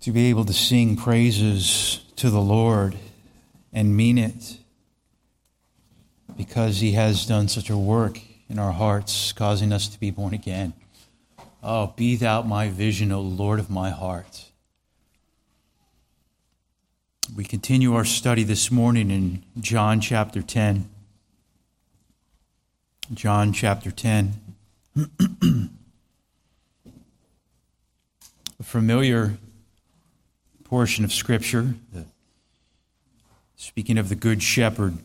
to be able to sing praises to the Lord and mean it because He has done such a work in our hearts, causing us to be born again. Oh, be thou my vision, O Lord of my heart. We continue our study this morning in John chapter 10. John chapter 10. A familiar portion of Scripture, the, speaking of the Good Shepherd.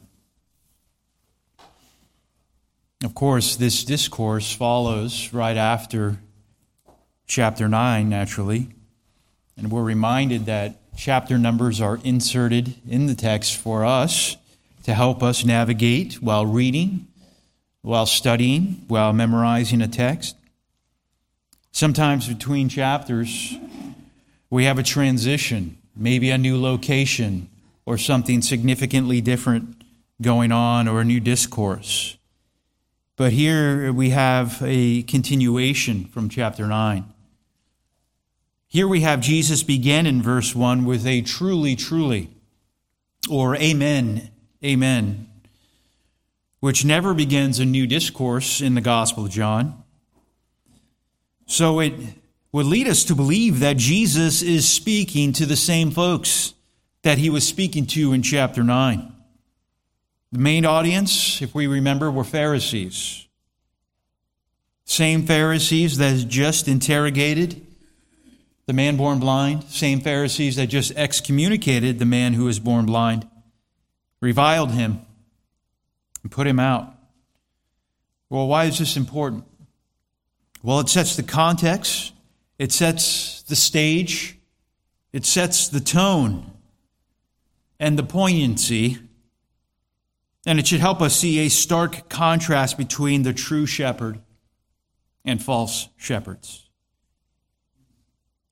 Of course, this discourse follows right after chapter 9, naturally, and we're reminded that chapter numbers are inserted in the text for us to help us navigate while reading, while studying, while memorizing a text. Sometimes between chapters, we have a transition, maybe a new location or something significantly different going on or a new discourse. But here we have a continuation from chapter 9. Here we have Jesus begin in verse 1 with a truly, truly, or amen, amen, which never begins a new discourse in the Gospel of John. So it would lead us to believe that Jesus is speaking to the same folks that he was speaking to in chapter 9. The main audience, if we remember, were Pharisees. Same Pharisees that just interrogated the man born blind, same Pharisees that just excommunicated the man who was born blind, reviled him, and put him out. Well, why is this important? Well, it sets the context, it sets the stage, it sets the tone and the poignancy, and it should help us see a stark contrast between the true shepherd and false shepherds.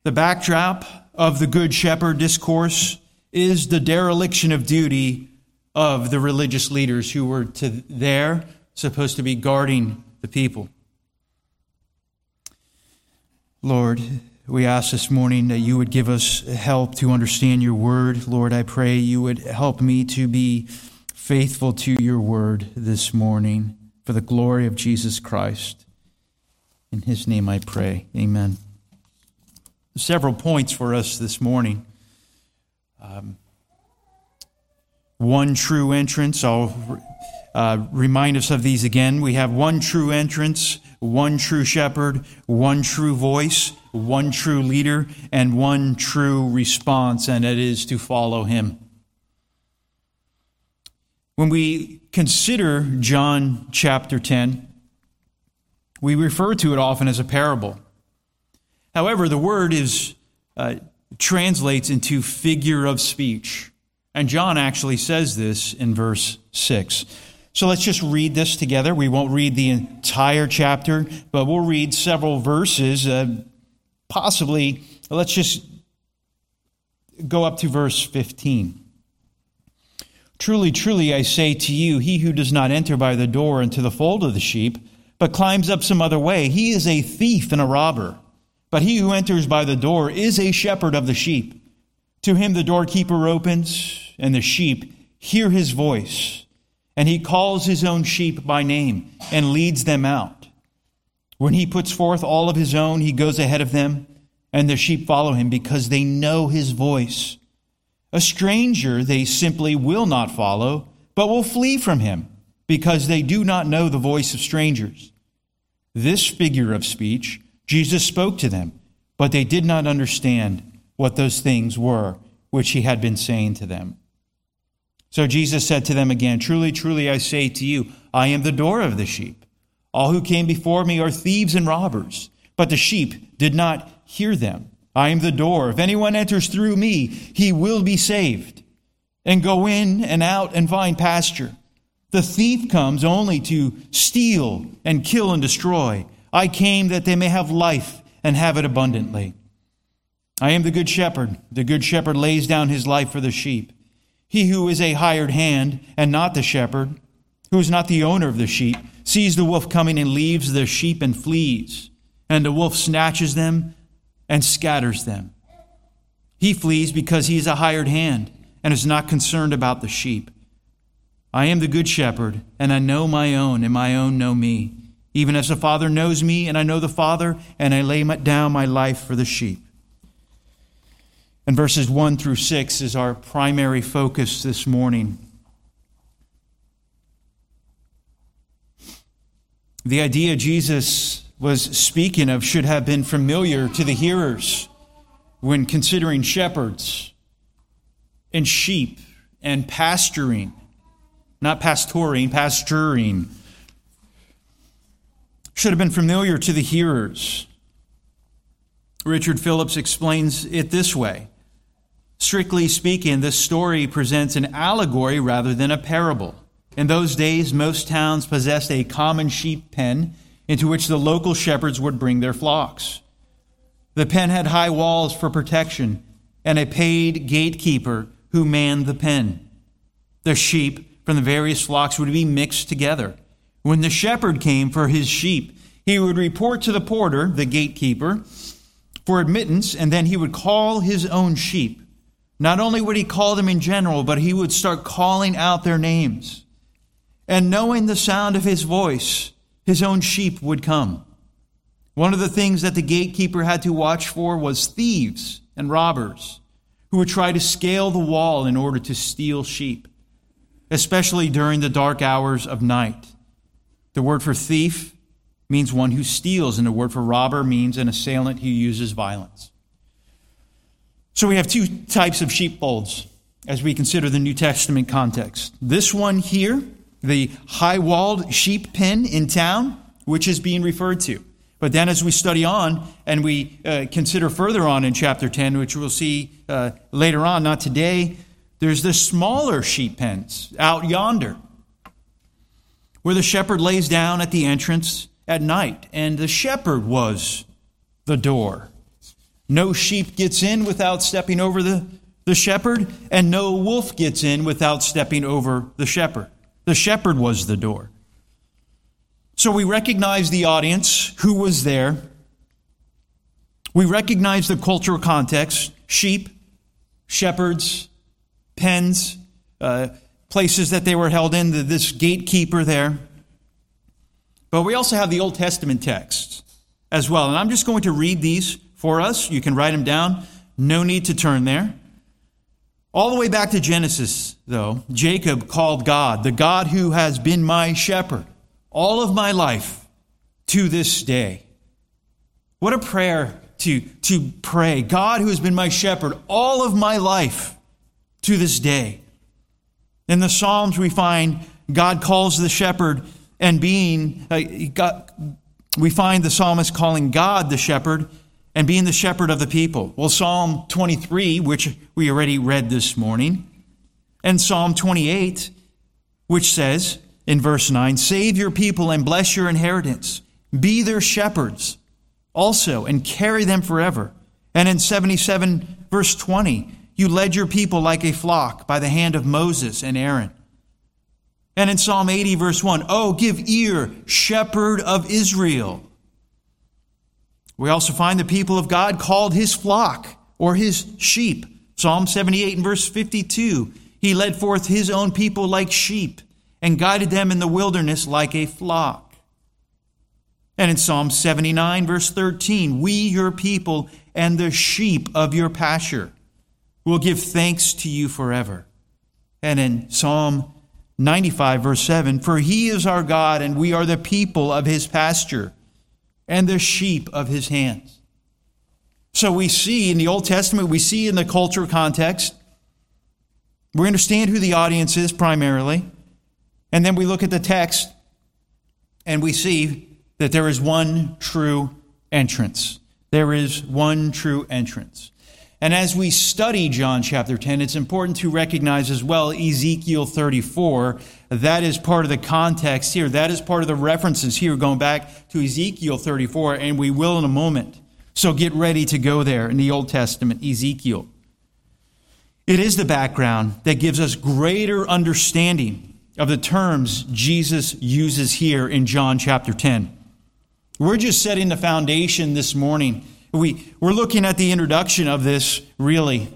The backdrop of the Good Shepherd discourse is the dereliction of duty of the religious leaders who were to there supposed to be guarding the people. Lord, we ask this morning that you would give us help to understand your word. Lord, I pray you would help me to be faithful to your word this morning for the glory of Jesus Christ. In his name I pray. Amen several points for us this morning. Um, one true entrance. I'll uh, remind us of these again. We have one true entrance, one true shepherd, one true voice, one true leader, and one true response, and it is to follow him. When we consider John chapter 10, we refer to it often as a parable. However, the word is uh, translates into figure of speech. And John actually says this in verse 6. So let's just read this together. We won't read the entire chapter, but we'll read several verses. Uh, possibly, let's just go up to verse 15. Truly, truly, I say to you, he who does not enter by the door into the fold of the sheep, but climbs up some other way, he is a thief and a robber. But he who enters by the door is a shepherd of the sheep. To him the doorkeeper opens, and the sheep hear his voice. And he calls his own sheep by name and leads them out. When he puts forth all of his own, he goes ahead of them, and the sheep follow him because they know his voice. A stranger they simply will not follow, but will flee from him because they do not know the voice of strangers. This figure of speech Jesus spoke to them, but they did not understand what those things were which he had been saying to them. So Jesus said to them again, Truly, truly, I say to you, I am the door of the sheep. All who came before me are thieves and robbers, but the sheep did not hear them. I am the door. If anyone enters through me, he will be saved and go in and out and find pasture. The thief comes only to steal and kill and destroy. I came that they may have life and have it abundantly. I am the good shepherd. The good shepherd lays down his life for the sheep. He who is a hired hand and not the shepherd, who is not the owner of the sheep, sees the wolf coming and leaves the sheep and flees. And the wolf snatches them and scatters them. He flees because he is a hired hand and is not concerned about the sheep. I am the good shepherd, and I know my own, and my own know me, even as the Father knows me, and I know the Father, and I lay down my life for the sheep. And verses 1 through 6 is our primary focus this morning. The idea Jesus was speaking of should have been familiar to the hearers when considering shepherds and sheep and pasturing not pastoring, pasturing. Should have been familiar to the hearers. Richard Phillips explains it this way Strictly speaking, this story presents an allegory rather than a parable. In those days, most towns possessed a common sheep pen into which the local shepherds would bring their flocks. The pen had high walls for protection and a paid gatekeeper who manned the pen. The sheep from the various flocks would be mixed together. When the shepherd came for his sheep, he would report to the porter, the gatekeeper, for admittance, and then he would call his own sheep. Not only would he call them in general, but he would start calling out their names. And knowing the sound of his voice, his own sheep would come. One of the things that the gatekeeper had to watch for was thieves and robbers who would try to scale the wall in order to steal sheep especially during the dark hours of night. The word for thief means one who steals, and the word for robber means an assailant who uses violence. So we have two types of sheepfolds as we consider the New Testament context. This one here, the high walled sheep pen in town, which is being referred to. But then, as we study on and we uh, consider further on in chapter 10, which we'll see uh, later on, not today, there's the smaller sheep pens out yonder where the shepherd lays down at the entrance at night, and the shepherd was the door. No sheep gets in without stepping over the, the shepherd, and no wolf gets in without stepping over the shepherd. The shepherd was the door. So we recognize the audience who was there. We recognize the cultural context sheep, shepherds, pens, uh, places that they were held in, this gatekeeper there. But we also have the Old Testament texts as well. And I'm just going to read these for us. You can write them down. No need to turn there. All the way back to Genesis, though, Jacob called God, the God who has been my shepherd all of my life to this day. What a prayer to, to pray. God who has been my shepherd all of my life to this day. In the Psalms, we find God calls the shepherd, and being, uh, God, we find the psalmist calling God the shepherd and being the shepherd of the people. Well, Psalm 23, which we already read this morning, and Psalm 28, which says in verse 9, Save your people and bless your inheritance, be their shepherds also, and carry them forever. And in 77, verse 20, you led your people like a flock by the hand of Moses and Aaron. And in Psalm 80, verse 1, Oh, give ear, shepherd of Israel. We also find the people of God called his flock or his sheep. Psalm 78 and verse 52, He led forth his own people like sheep and guided them in the wilderness like a flock. And in Psalm 79, verse 13, We, your people, and the sheep of your pasture will give thanks to you forever. And in Psalm 95, verse 7, For he is our God, and we are the people of his pasture, and the sheep of his hands. So we see in the Old Testament, we see in the cultural context, we understand who the audience is primarily, and then we look at the text and we see that there is one true entrance. There is one true entrance. And as we study John chapter 10, it's important to recognize as well Ezekiel 34. That is part of the context here. That is part of the references here, going back to Ezekiel 34, and we will in a moment. So get ready to go there in the Old Testament, Ezekiel. It is the background that gives us greater understanding of the terms Jesus uses here in John chapter 10. We're just setting the foundation this morning we, we're looking at the introduction of this, really.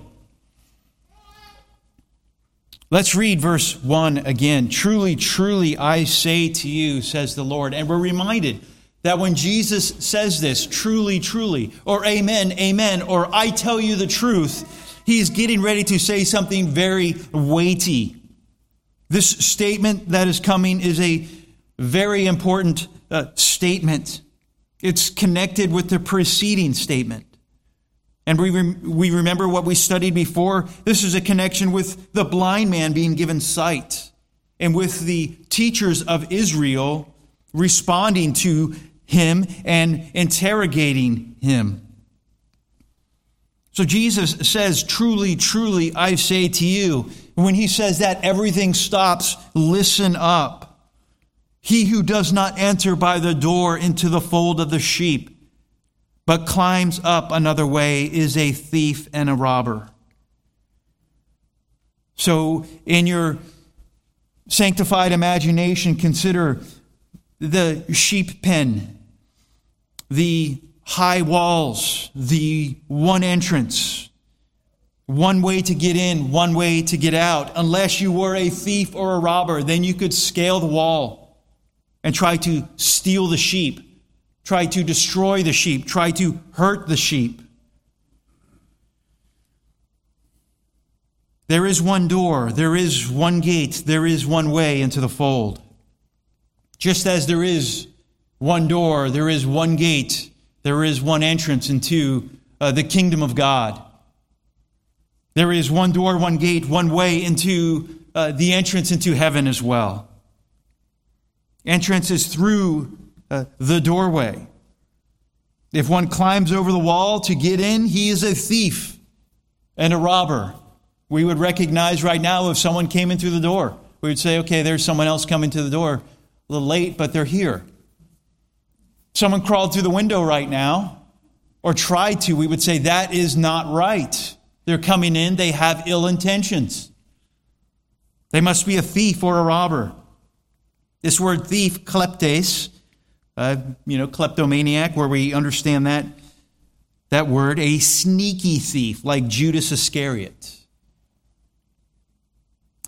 Let's read verse 1 again. Truly, truly, I say to you, says the Lord. And we're reminded that when Jesus says this, truly, truly, or amen, amen, or I tell you the truth, he is getting ready to say something very weighty. This statement that is coming is a very important uh, statement. It's connected with the preceding statement. And we, we remember what we studied before. This is a connection with the blind man being given sight and with the teachers of Israel responding to him and interrogating him. So Jesus says, Truly, truly, I say to you. When he says that, everything stops. Listen up. He who does not enter by the door into the fold of the sheep but climbs up another way is a thief and a robber. So, in your sanctified imagination, consider the sheep pen, the high walls, the one entrance, one way to get in, one way to get out. Unless you were a thief or a robber, then you could scale the wall and try to steal the sheep try to destroy the sheep, try to hurt the sheep. There is one door, there is one gate, there is one way into the fold. Just as there is one door, there is one gate, there is one entrance into uh, the kingdom of God. There is one door, one gate, one way into uh, the entrance into heaven as well. Entrance is through uh, the doorway. If one climbs over the wall to get in, he is a thief and a robber. We would recognize right now if someone came in through the door. We would say, okay, there's someone else coming to the door. A little late, but they're here. Someone crawled through the window right now, or tried to, we would say, that is not right. They're coming in, they have ill intentions. They must be a thief or a robber. This word thief, kleptes, uh, you know, kleptomaniac, where we understand that, that word, a sneaky thief like Judas Iscariot.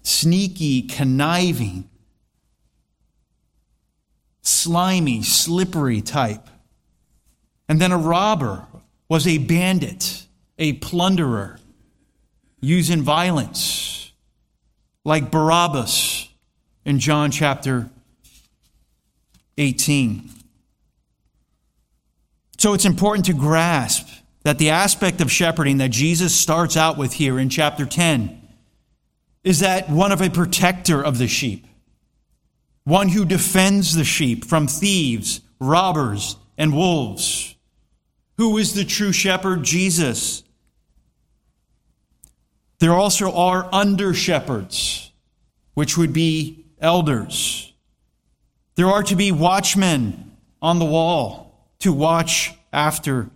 Sneaky, conniving, slimy, slippery type. And then a robber was a bandit, a plunderer, using violence, like Barabbas in John chapter 18. So it's important to grasp that the aspect of shepherding that Jesus starts out with here in chapter 10 is that one of a protector of the sheep, one who defends the sheep from thieves, robbers, and wolves. Who is the true shepherd? Jesus. There also are under shepherds, which would be elders. There are to be watchmen on the wall to watch after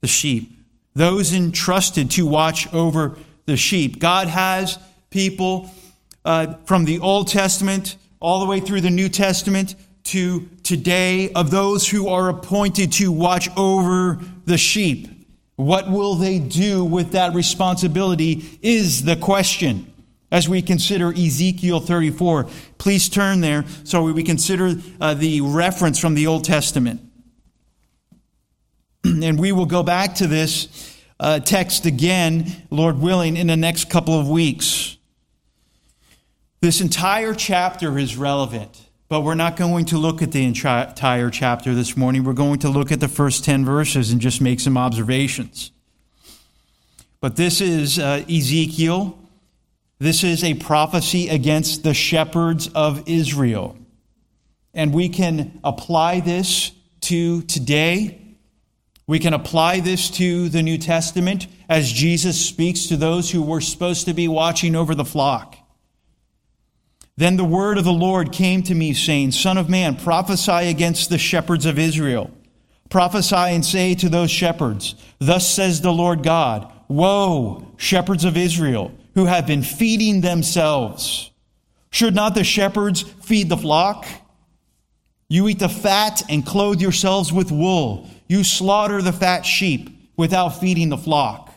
the sheep, those entrusted to watch over the sheep. God has people uh, from the Old Testament all the way through the New Testament to today of those who are appointed to watch over the sheep. What will they do with that responsibility is the question as we consider Ezekiel 34. Please turn there so we consider uh, the reference from the Old Testament. and we will go back to this uh, text again, Lord willing, in the next couple of weeks. This entire chapter is relevant, but we're not going to look at the entire chapter this morning. We're going to look at the first 10 verses and just make some observations. But this is uh, Ezekiel this is a prophecy against the shepherds of Israel. And we can apply this to today. We can apply this to the New Testament as Jesus speaks to those who were supposed to be watching over the flock. Then the word of the Lord came to me, saying, Son of man, prophesy against the shepherds of Israel. Prophesy and say to those shepherds, Thus says the Lord God, Woe, shepherds of Israel! Who have been feeding themselves. Should not the shepherds feed the flock? You eat the fat and clothe yourselves with wool. You slaughter the fat sheep without feeding the flock.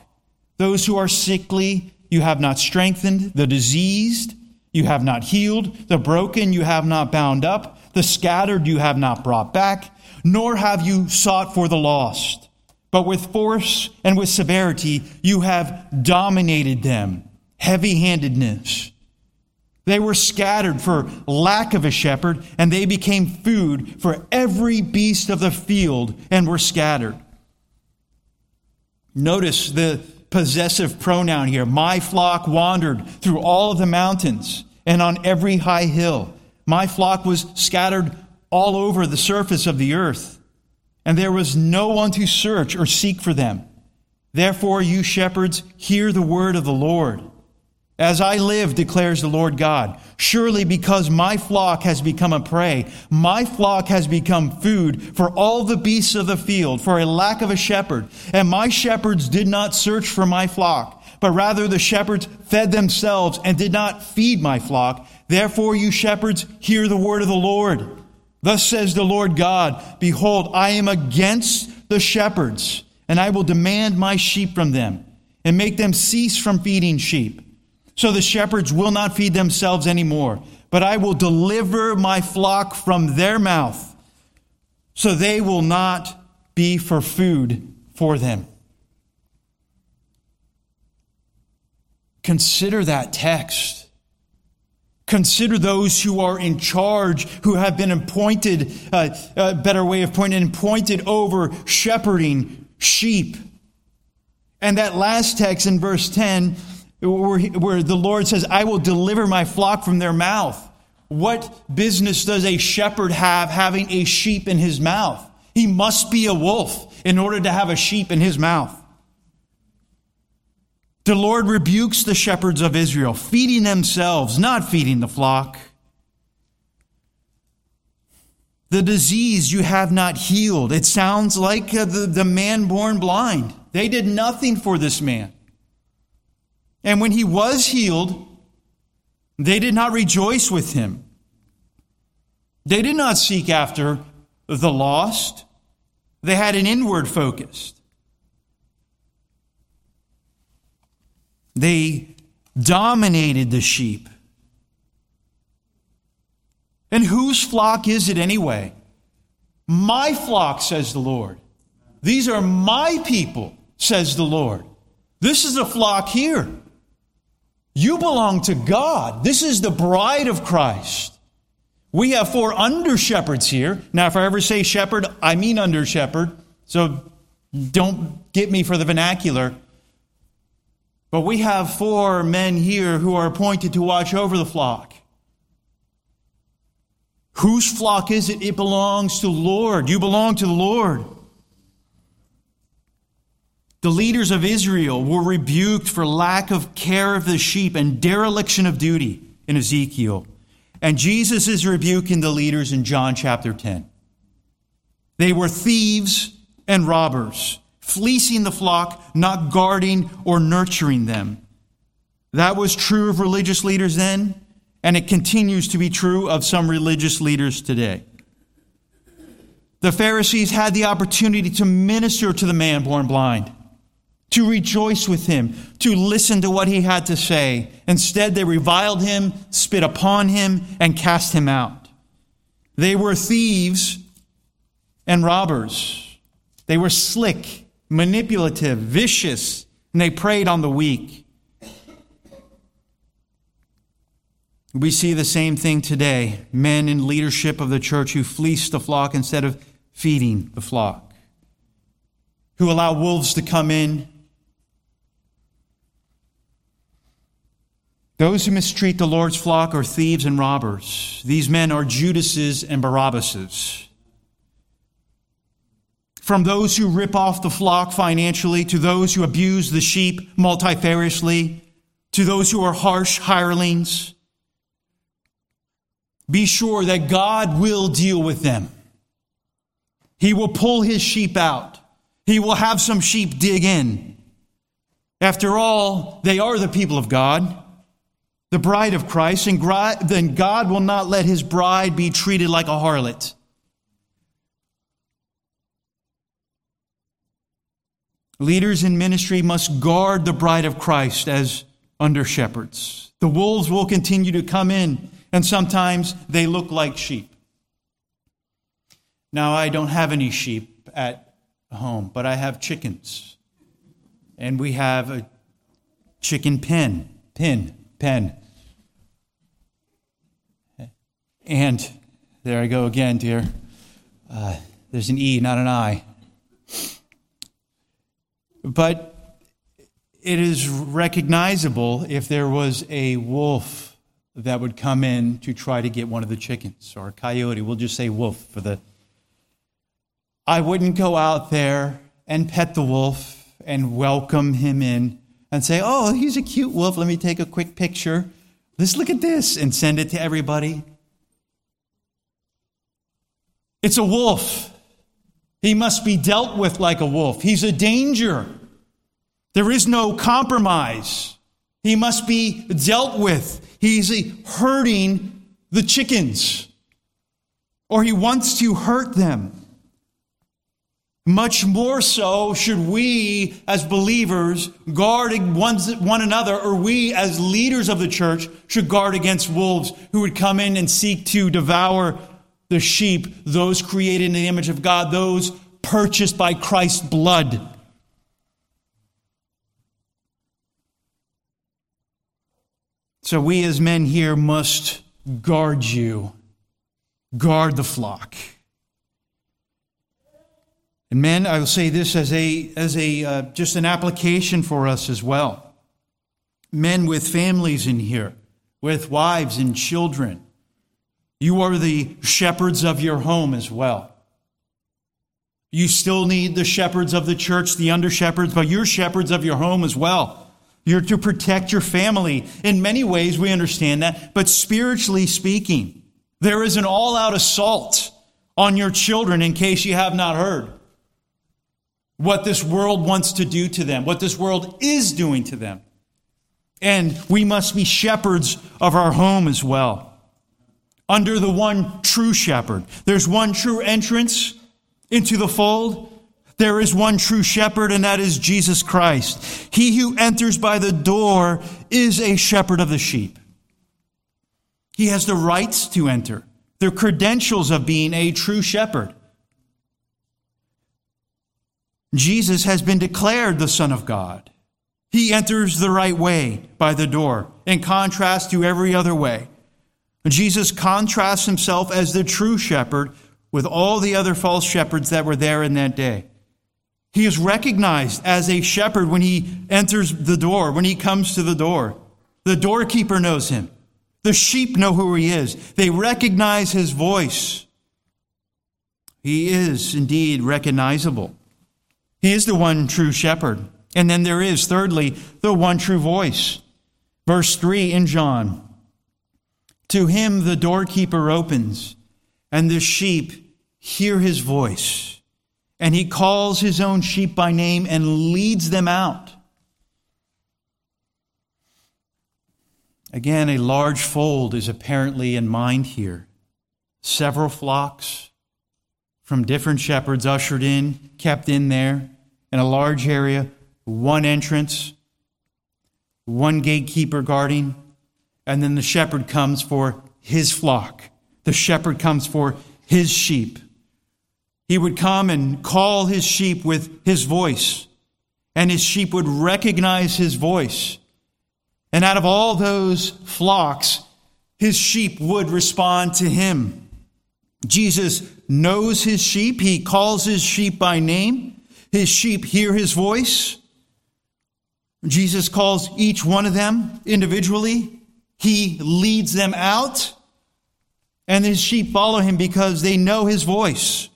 Those who are sickly you have not strengthened, the diseased you have not healed, the broken you have not bound up, the scattered you have not brought back, nor have you sought for the lost. But with force and with severity you have dominated them, heavy handedness. They were scattered for lack of a shepherd, and they became food for every beast of the field and were scattered. Notice the possessive pronoun here. My flock wandered through all of the mountains and on every high hill. My flock was scattered all over the surface of the earth, and there was no one to search or seek for them. Therefore, you shepherds, hear the word of the Lord. As I live, declares the Lord God, surely because my flock has become a prey, my flock has become food for all the beasts of the field, for a lack of a shepherd. And my shepherds did not search for my flock, but rather the shepherds fed themselves and did not feed my flock. Therefore, you shepherds, hear the word of the Lord. Thus says the Lord God, Behold, I am against the shepherds, and I will demand my sheep from them, and make them cease from feeding sheep. So the shepherds will not feed themselves anymore, but I will deliver my flock from their mouth, so they will not be for food for them. Consider that text. Consider those who are in charge, who have been appointed, uh, a better way of pointing, appointed over shepherding sheep. And that last text in verse 10 where, where the Lord says, I will deliver my flock from their mouth. What business does a shepherd have having a sheep in his mouth? He must be a wolf in order to have a sheep in his mouth. The Lord rebukes the shepherds of Israel, feeding themselves, not feeding the flock. The disease you have not healed. It sounds like uh, the, the man born blind. They did nothing for this man. And when he was healed, they did not rejoice with him. They did not seek after the lost. They had an inward focus. They dominated the sheep. And whose flock is it anyway? My flock, says the Lord. These are my people, says the Lord. This is a flock here. You belong to God. This is the bride of Christ. We have four under shepherds here. Now, if I ever say shepherd, I mean under shepherd. So don't get me for the vernacular. But we have four men here who are appointed to watch over the flock. Whose flock is it? It belongs to the Lord. You belong to the Lord. The leaders of Israel were rebuked for lack of care of the sheep and dereliction of duty in Ezekiel. And Jesus is rebuking the leaders in John chapter 10. They were thieves and robbers, fleecing the flock, not guarding or nurturing them. That was true of religious leaders then, and it continues to be true of some religious leaders today. The Pharisees had the opportunity to minister to the man born blind to rejoice with him, to listen to what he had to say. Instead, they reviled him, spit upon him, and cast him out. They were thieves and robbers. They were slick, manipulative, vicious, and they preyed on the weak. We see the same thing today men in leadership of the church who fleece the flock instead of feeding the flock, who allow wolves to come in Those who mistreat the Lord's flock are thieves and robbers. These men are Judases and Barabbases. From those who rip off the flock financially, to those who abuse the sheep multifariously, to those who are harsh hirelings, be sure that God will deal with them. He will pull his sheep out. He will have some sheep dig in. After all, they are the people of God the bride of Christ, and then God will not let his bride be treated like a harlot. Leaders in ministry must guard the bride of Christ as under shepherds. The wolves will continue to come in, and sometimes they look like sheep. Now, I don't have any sheep at home, but I have chickens. And we have a chicken pen, pin, pen. And there I go again, dear. Uh, there's an E, not an I. But it is recognizable if there was a wolf that would come in to try to get one of the chickens, or a coyote. We'll just say wolf for the. I wouldn't go out there and pet the wolf and welcome him in and say, Oh, he's a cute wolf. Let me take a quick picture. Let's look at this and send it to everybody. It's a wolf. He must be dealt with like a wolf. He's a danger. There is no compromise. He must be dealt with. He's hurting the chickens, or he wants to hurt them. Much more so should we as believers guard one another, or we as leaders of the church should guard against wolves who would come in and seek to devour the sheep, those created in the image of God, those purchased by Christ's blood. So we as men here must guard you, guard the flock. And men, I will say this as a as a uh, just an application for us as well. Men with families in here, with wives and children. You are the shepherds of your home as well. You still need the shepherds of the church, the under shepherds, but you're shepherds of your home as well. You're to protect your family. In many ways, we understand that, but spiritually speaking, there is an all out assault on your children in case you have not heard what this world wants to do to them, what this world is doing to them. And we must be shepherds of our home as well under the one true shepherd. There's one true entrance into the fold. There is one true shepherd, and that is Jesus Christ. He who enters by the door is a shepherd of the sheep. He has the rights to enter, the credentials of being a true shepherd. Jesus has been declared the Son of God. He enters the right way by the door, in contrast to every other way. Jesus contrasts himself as the true shepherd with all the other false shepherds that were there in that day. He is recognized as a shepherd when he enters the door, when he comes to the door. The doorkeeper knows him. The sheep know who he is. They recognize his voice. He is indeed recognizable. He is the one true shepherd. And then there is, thirdly, the one true voice. Verse 3 in John. To him the doorkeeper opens, and the sheep hear his voice. And he calls his own sheep by name and leads them out. Again, a large fold is apparently in mind here. Several flocks from different shepherds ushered in, kept in there, in a large area, one entrance, one gatekeeper guarding, and then the shepherd comes for his flock. The shepherd comes for his sheep. He would come and call his sheep with his voice, and his sheep would recognize his voice. And out of all those flocks, his sheep would respond to him. Jesus knows his sheep. He calls his sheep by name. His sheep hear his voice. Jesus calls each one of them individually he leads them out, and his sheep follow him because they know his voice.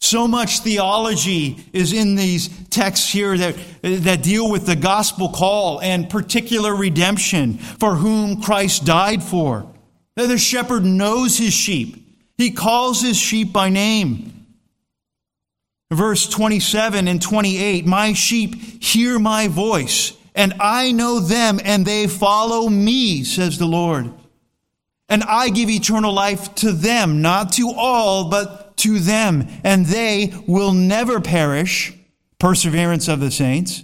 So much theology is in these texts here that, that deal with the gospel call and particular redemption for whom Christ died for. The shepherd knows his sheep. He calls his sheep by name. Verse 27 and 28 My sheep hear my voice, and I know them, and they follow me, says the Lord. And I give eternal life to them, not to all, but to them, and they will never perish, perseverance of the saints,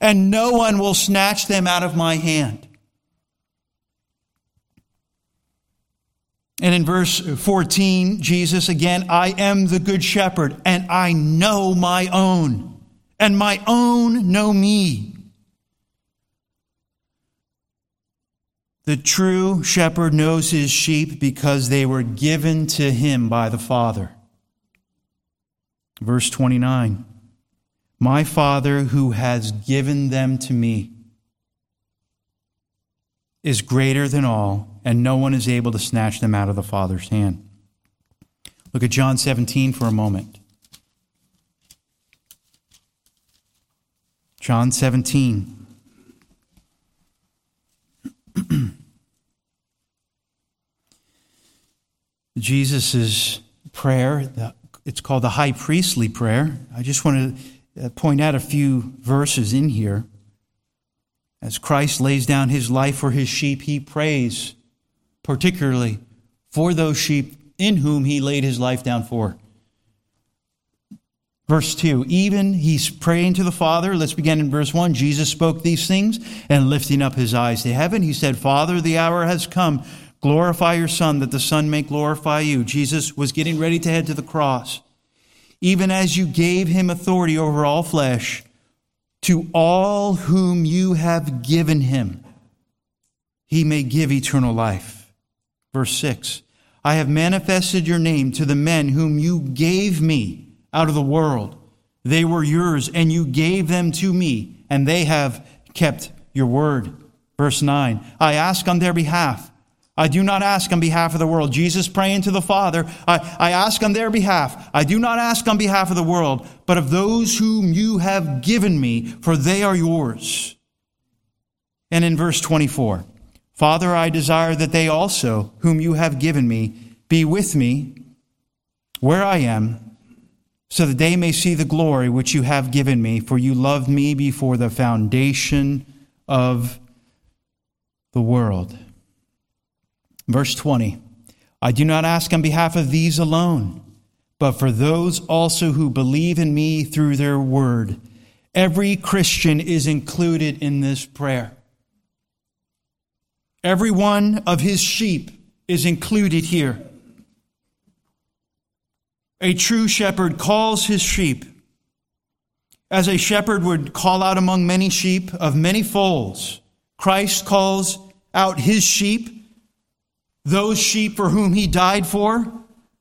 and no one will snatch them out of my hand. And in verse 14, Jesus again, I am the good shepherd, and I know my own, and my own know me. The true shepherd knows his sheep because they were given to him by the Father. Verse 29 My Father, who has given them to me, is greater than all, and no one is able to snatch them out of the Father's hand. Look at John 17 for a moment. John 17. Jesus' prayer, it's called the high priestly prayer. I just want to uh, point out a few verses in here. As Christ lays down his life for his sheep, he prays particularly for those sheep in whom he laid his life down for. Verse 2, even he's praying to the Father. Let's begin in verse 1. Jesus spoke these things, and lifting up his eyes to heaven, he said, Father, the hour has come. Glorify your Son, that the Son may glorify you. Jesus was getting ready to head to the cross. Even as you gave him authority over all flesh, to all whom you have given him, he may give eternal life. Verse 6 I have manifested your name to the men whom you gave me out of the world. They were yours, and you gave them to me, and they have kept your word. Verse 9 I ask on their behalf I do not ask on behalf of the world. Jesus praying to the Father, I, I ask on their behalf. I do not ask on behalf of the world, but of those whom you have given me, for they are yours. And in verse 24, Father, I desire that they also, whom you have given me, be with me where I am, so that they may see the glory which you have given me, for you loved me before the foundation of the world. Verse 20 I do not ask on behalf of these alone, but for those also who believe in me through their word. Every Christian is included in this prayer. Every one of his sheep is included here. A true shepherd calls his sheep as a shepherd would call out among many sheep of many folds. Christ calls out his sheep those sheep for whom he died for,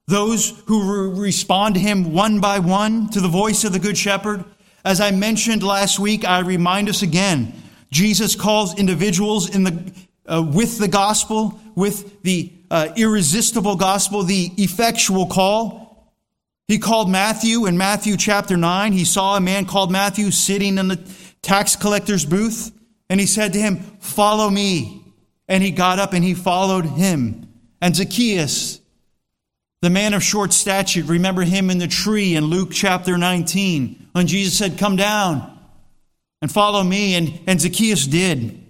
those who respond to him one by one to the voice of the Good Shepherd. As I mentioned last week, I remind us again Jesus calls individuals in the, uh, with the gospel, with the uh, irresistible gospel, the effectual call. He called Matthew in Matthew chapter 9. He saw a man called Matthew sitting in the tax collector's booth, and he said to him, Follow me. And he got up and he followed him. And Zacchaeus, the man of short stature, remember him in the tree in Luke chapter 19 when Jesus said, Come down and follow me. And, and Zacchaeus did.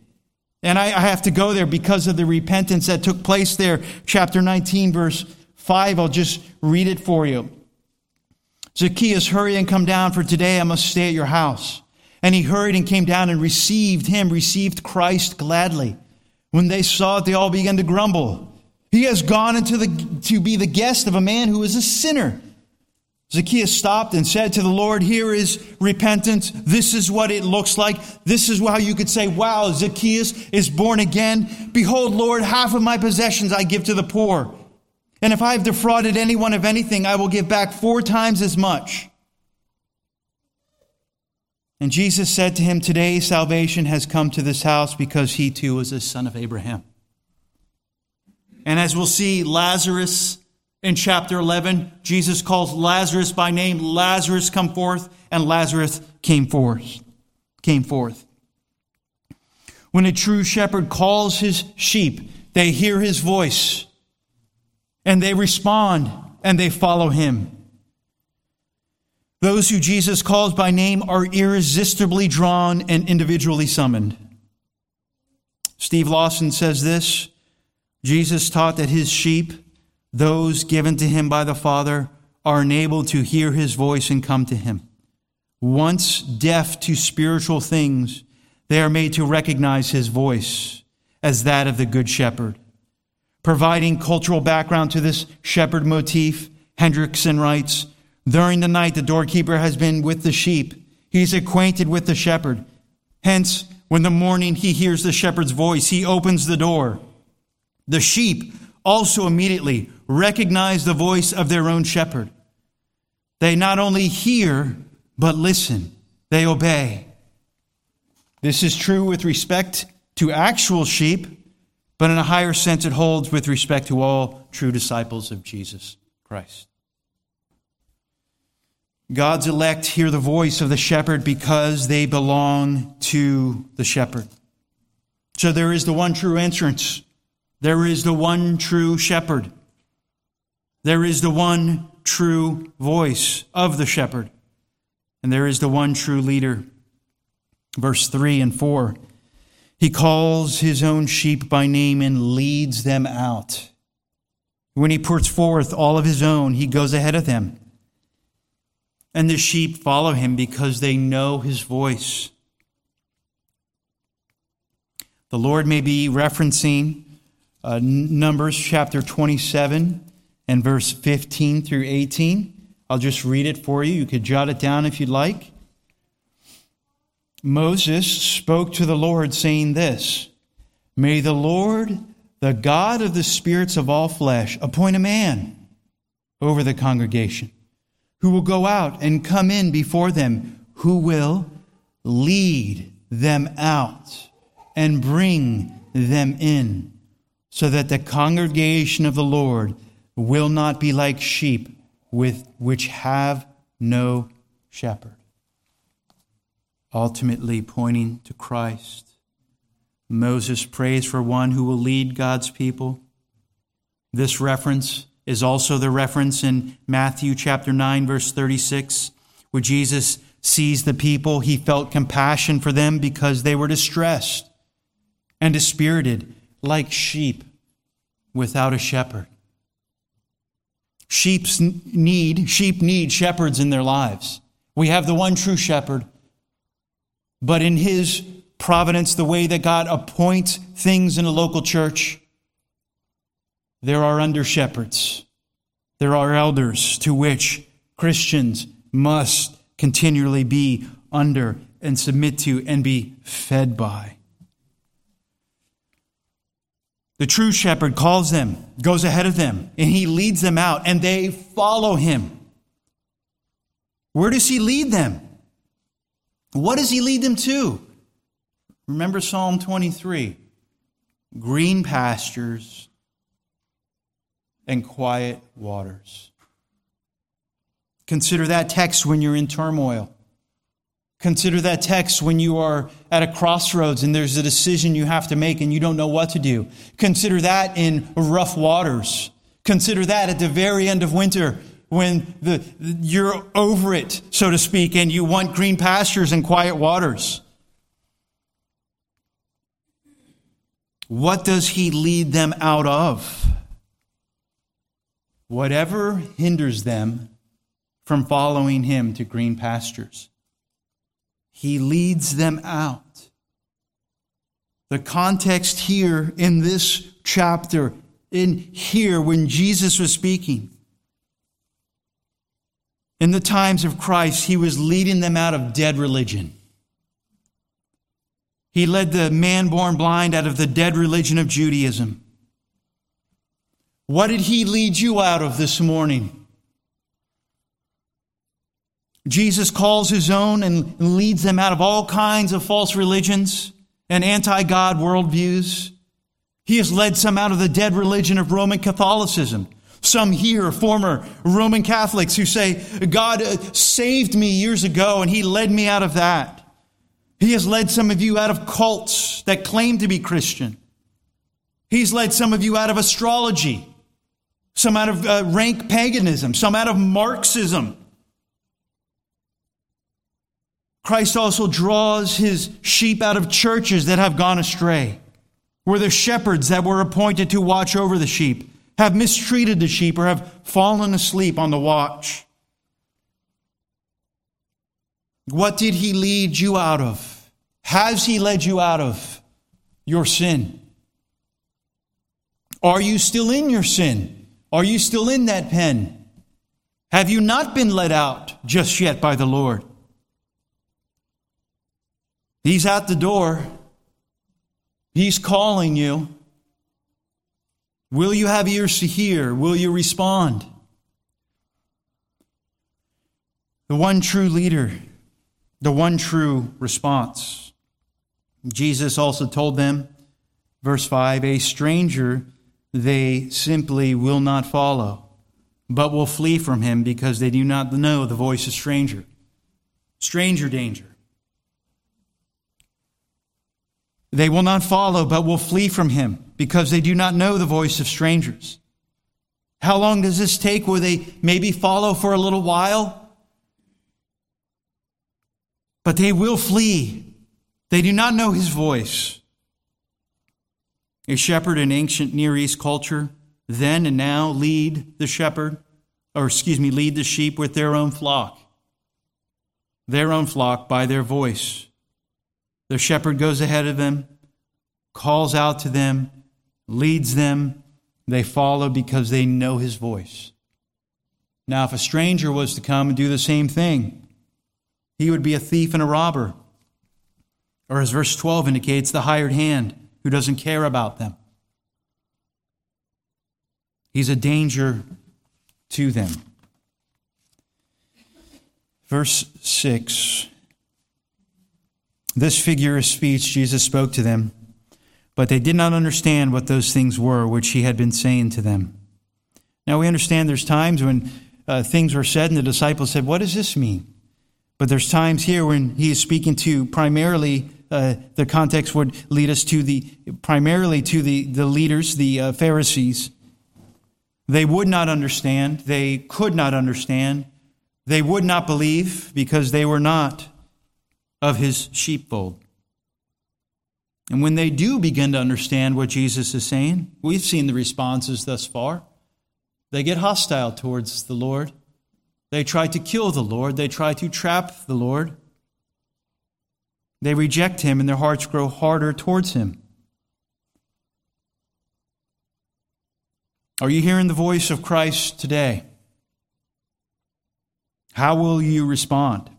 And I, I have to go there because of the repentance that took place there. Chapter 19, verse 5. I'll just read it for you. Zacchaeus, hurry and come down, for today I must stay at your house. And he hurried and came down and received him, received Christ gladly. When they saw it, they all began to grumble. He has gone into the, to be the guest of a man who is a sinner. Zacchaeus stopped and said to the Lord, Here is repentance. This is what it looks like. This is how you could say, Wow, Zacchaeus is born again. Behold, Lord, half of my possessions I give to the poor. And if I have defrauded anyone of anything, I will give back four times as much. And Jesus said to him, Today salvation has come to this house because he too is a son of Abraham. And as we'll see, Lazarus in chapter 11, Jesus calls Lazarus by name. Lazarus come forth, and Lazarus came forth. Came forth. When a true shepherd calls his sheep, they hear his voice, and they respond, and they follow him. Those who Jesus calls by name are irresistibly drawn and individually summoned. Steve Lawson says this Jesus taught that his sheep, those given to him by the Father, are enabled to hear his voice and come to him. once deaf to spiritual things, they are made to recognize his voice as that of the Good Shepherd. Providing cultural background to this shepherd motif, Hendriksen writes During the night, the doorkeeper has been with the sheep. He's acquainted with the shepherd. Hence, when the morning he hears the shepherd's voice, he opens the door. The sheep also immediately recognize the voice of their own shepherd. They not only hear, but listen. They obey. This is true with respect to actual sheep, but in a higher sense, it holds with respect to all true disciples of Jesus Christ. God's elect hear the voice of the shepherd because they belong to the shepherd. So there is the one true entrance. There is the one true shepherd. There is the one true voice of the shepherd. And there is the one true leader. Verse 3 and 4 He calls his own sheep by name and leads them out. When he puts forth all of his own, he goes ahead of them. And the sheep follow him because they know his voice. The Lord may be referencing uh, Numbers chapter 27 and verse 15 through 18. I'll just read it for you. You could jot it down if you'd like. Moses spoke to the Lord, saying this May the Lord, the God of the spirits of all flesh, appoint a man over the congregation who will go out and come in before them, who will lead them out and bring them in, so that the congregation of the Lord will not be like sheep with which have no shepherd. Ultimately pointing to Christ. Moses prays for one who will lead God's people. This reference is also the reference in Matthew chapter 9 verse 36 where Jesus sees the people he felt compassion for them because they were distressed and dispirited like sheep without a shepherd. Sheep's need, sheep need shepherds in their lives. We have the one true shepherd, but in his providence, the way that God appoints things in a local church, there are under shepherds. There are elders to which Christians must continually be under and submit to and be fed by. The true shepherd calls them, goes ahead of them, and he leads them out, and they follow him. Where does he lead them? What does he lead them to? Remember Psalm 23 green pastures and quiet waters. Consider that text when you're in turmoil. Consider that text when you are at a crossroads and there's a decision you have to make and you don't know what to do. Consider that in rough waters. Consider that at the very end of winter when the, you're over it, so to speak, and you want green pastures and quiet waters. What does he lead them out of? Whatever hinders them from following him to green pastures. He leads them out. The context here in this chapter, in here when Jesus was speaking, in the times of Christ, he was leading them out of dead religion. He led the man born blind out of the dead religion of Judaism. What did he lead you out of this morning? Jesus calls his own and leads them out of all kinds of false religions and anti God worldviews. He has led some out of the dead religion of Roman Catholicism. Some here, former Roman Catholics, who say, God uh, saved me years ago and he led me out of that. He has led some of you out of cults that claim to be Christian. He's led some of you out of astrology, some out of uh, rank paganism, some out of Marxism. Christ also draws his sheep out of churches that have gone astray, where the shepherds that were appointed to watch over the sheep have mistreated the sheep or have fallen asleep on the watch. What did he lead you out of? Has he led you out of your sin? Are you still in your sin? Are you still in that pen? Have you not been let out just yet by the Lord? He's at the door. He's calling you. Will you have ears to hear? Will you respond? The one true leader, the one true response. Jesus also told them, verse 5 a stranger they simply will not follow, but will flee from him because they do not know the voice of stranger. Stranger danger. They will not follow, but will flee from him because they do not know the voice of strangers. How long does this take? Will they maybe follow for a little while? But they will flee. They do not know his voice. A shepherd in ancient Near East culture, then and now, lead the shepherd, or excuse me, lead the sheep with their own flock. Their own flock by their voice. The shepherd goes ahead of them, calls out to them, leads them. They follow because they know his voice. Now, if a stranger was to come and do the same thing, he would be a thief and a robber. Or, as verse 12 indicates, the hired hand who doesn't care about them. He's a danger to them. Verse 6 this figure of speech Jesus spoke to them, but they did not understand what those things were which he had been saying to them. Now we understand there's times when uh, things were said and the disciples said, What does this mean? But there's times here when he is speaking to primarily, uh, the context would lead us to the, primarily to the, the leaders, the uh, Pharisees. They would not understand. They could not understand. They would not believe because they were not of his sheepfold. And when they do begin to understand what Jesus is saying, we've seen the responses thus far. They get hostile towards the Lord. They try to kill the Lord. They try to trap the Lord. They reject him, and their hearts grow harder towards him. Are you hearing the voice of Christ today? How will you respond?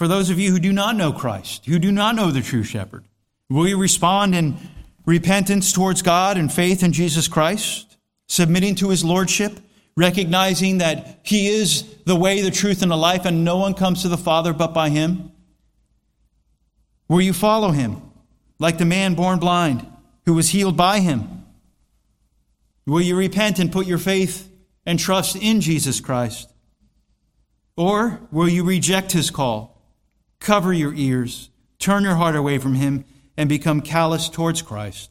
for those of you who do not know Christ, who do not know the true shepherd? Will you respond in repentance towards God and faith in Jesus Christ, submitting to his lordship, recognizing that he is the way, the truth, and the life, and no one comes to the Father but by him? Will you follow him, like the man born blind who was healed by him? Will you repent and put your faith and trust in Jesus Christ? Or will you reject his call cover your ears, turn your heart away from him, and become callous towards Christ,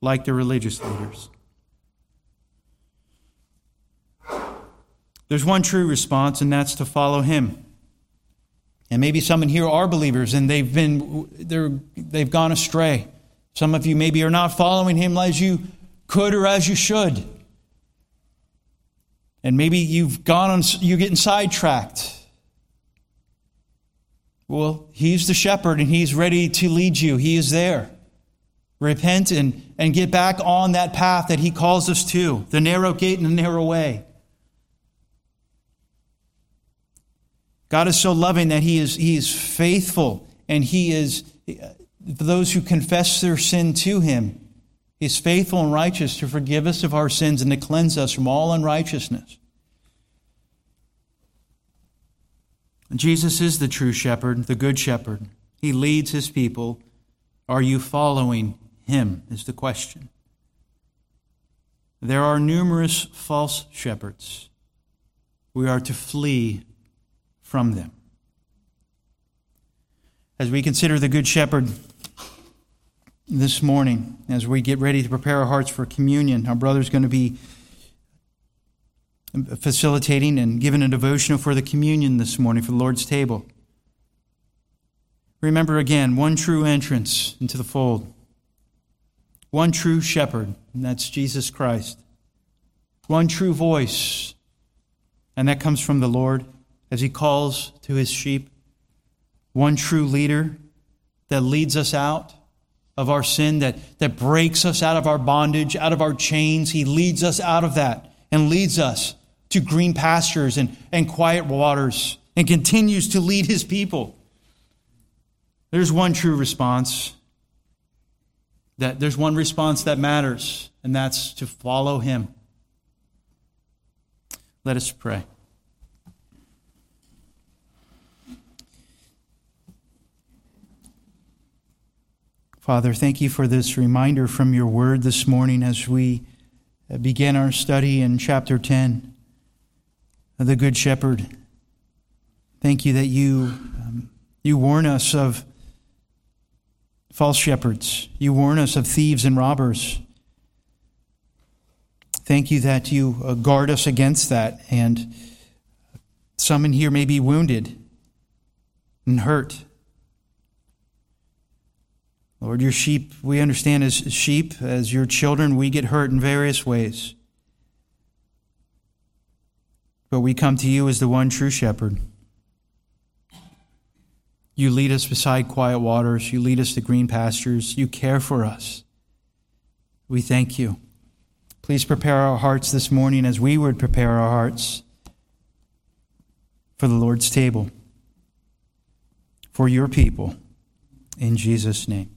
like the religious leaders. There's one true response, and that's to follow him. And maybe some in here are believers and they've been they're, they've gone astray. Some of you maybe are not following him as you could or as you should. And maybe you've gone on you're getting sidetracked. Well, He's the shepherd and He's ready to lead you. He is there. Repent and, and get back on that path that He calls us to the narrow gate and the narrow way. God is so loving that He is, he is faithful and He is, for those who confess their sin to Him, He is faithful and righteous to forgive us of our sins and to cleanse us from all unrighteousness. Jesus is the true shepherd, the good shepherd. He leads his people. Are you following him? Is the question. There are numerous false shepherds. We are to flee from them. As we consider the Good Shepherd this morning, as we get ready to prepare our hearts for communion, our brother's going to be facilitating and giving a devotional for the communion this morning for the Lord's table. Remember again, one true entrance into the fold, one true shepherd, and that's Jesus Christ, one true voice, and that comes from the Lord, as he calls to his sheep, one true leader that leads us out of our sin, that, that breaks us out of our bondage, out of our chains. He leads us out of that and leads us to green pastures and, and quiet waters and continues to lead his people. There's one true response. That there's one response that matters, and that's to follow him. Let us pray. Father, thank you for this reminder from your word this morning as we begin our study in chapter 10 of the Good Shepherd. Thank you that you, um, you warn us of false shepherds, you warn us of thieves and robbers. Thank you that you uh, guard us against that. And some in here may be wounded and hurt. Lord, your sheep, we understand as sheep, as your children, we get hurt in various ways. But we come to you as the one true shepherd. You lead us beside quiet waters. You lead us to green pastures. You care for us. We thank you. Please prepare our hearts this morning as we would prepare our hearts for the Lord's table, for your people. In Jesus' name.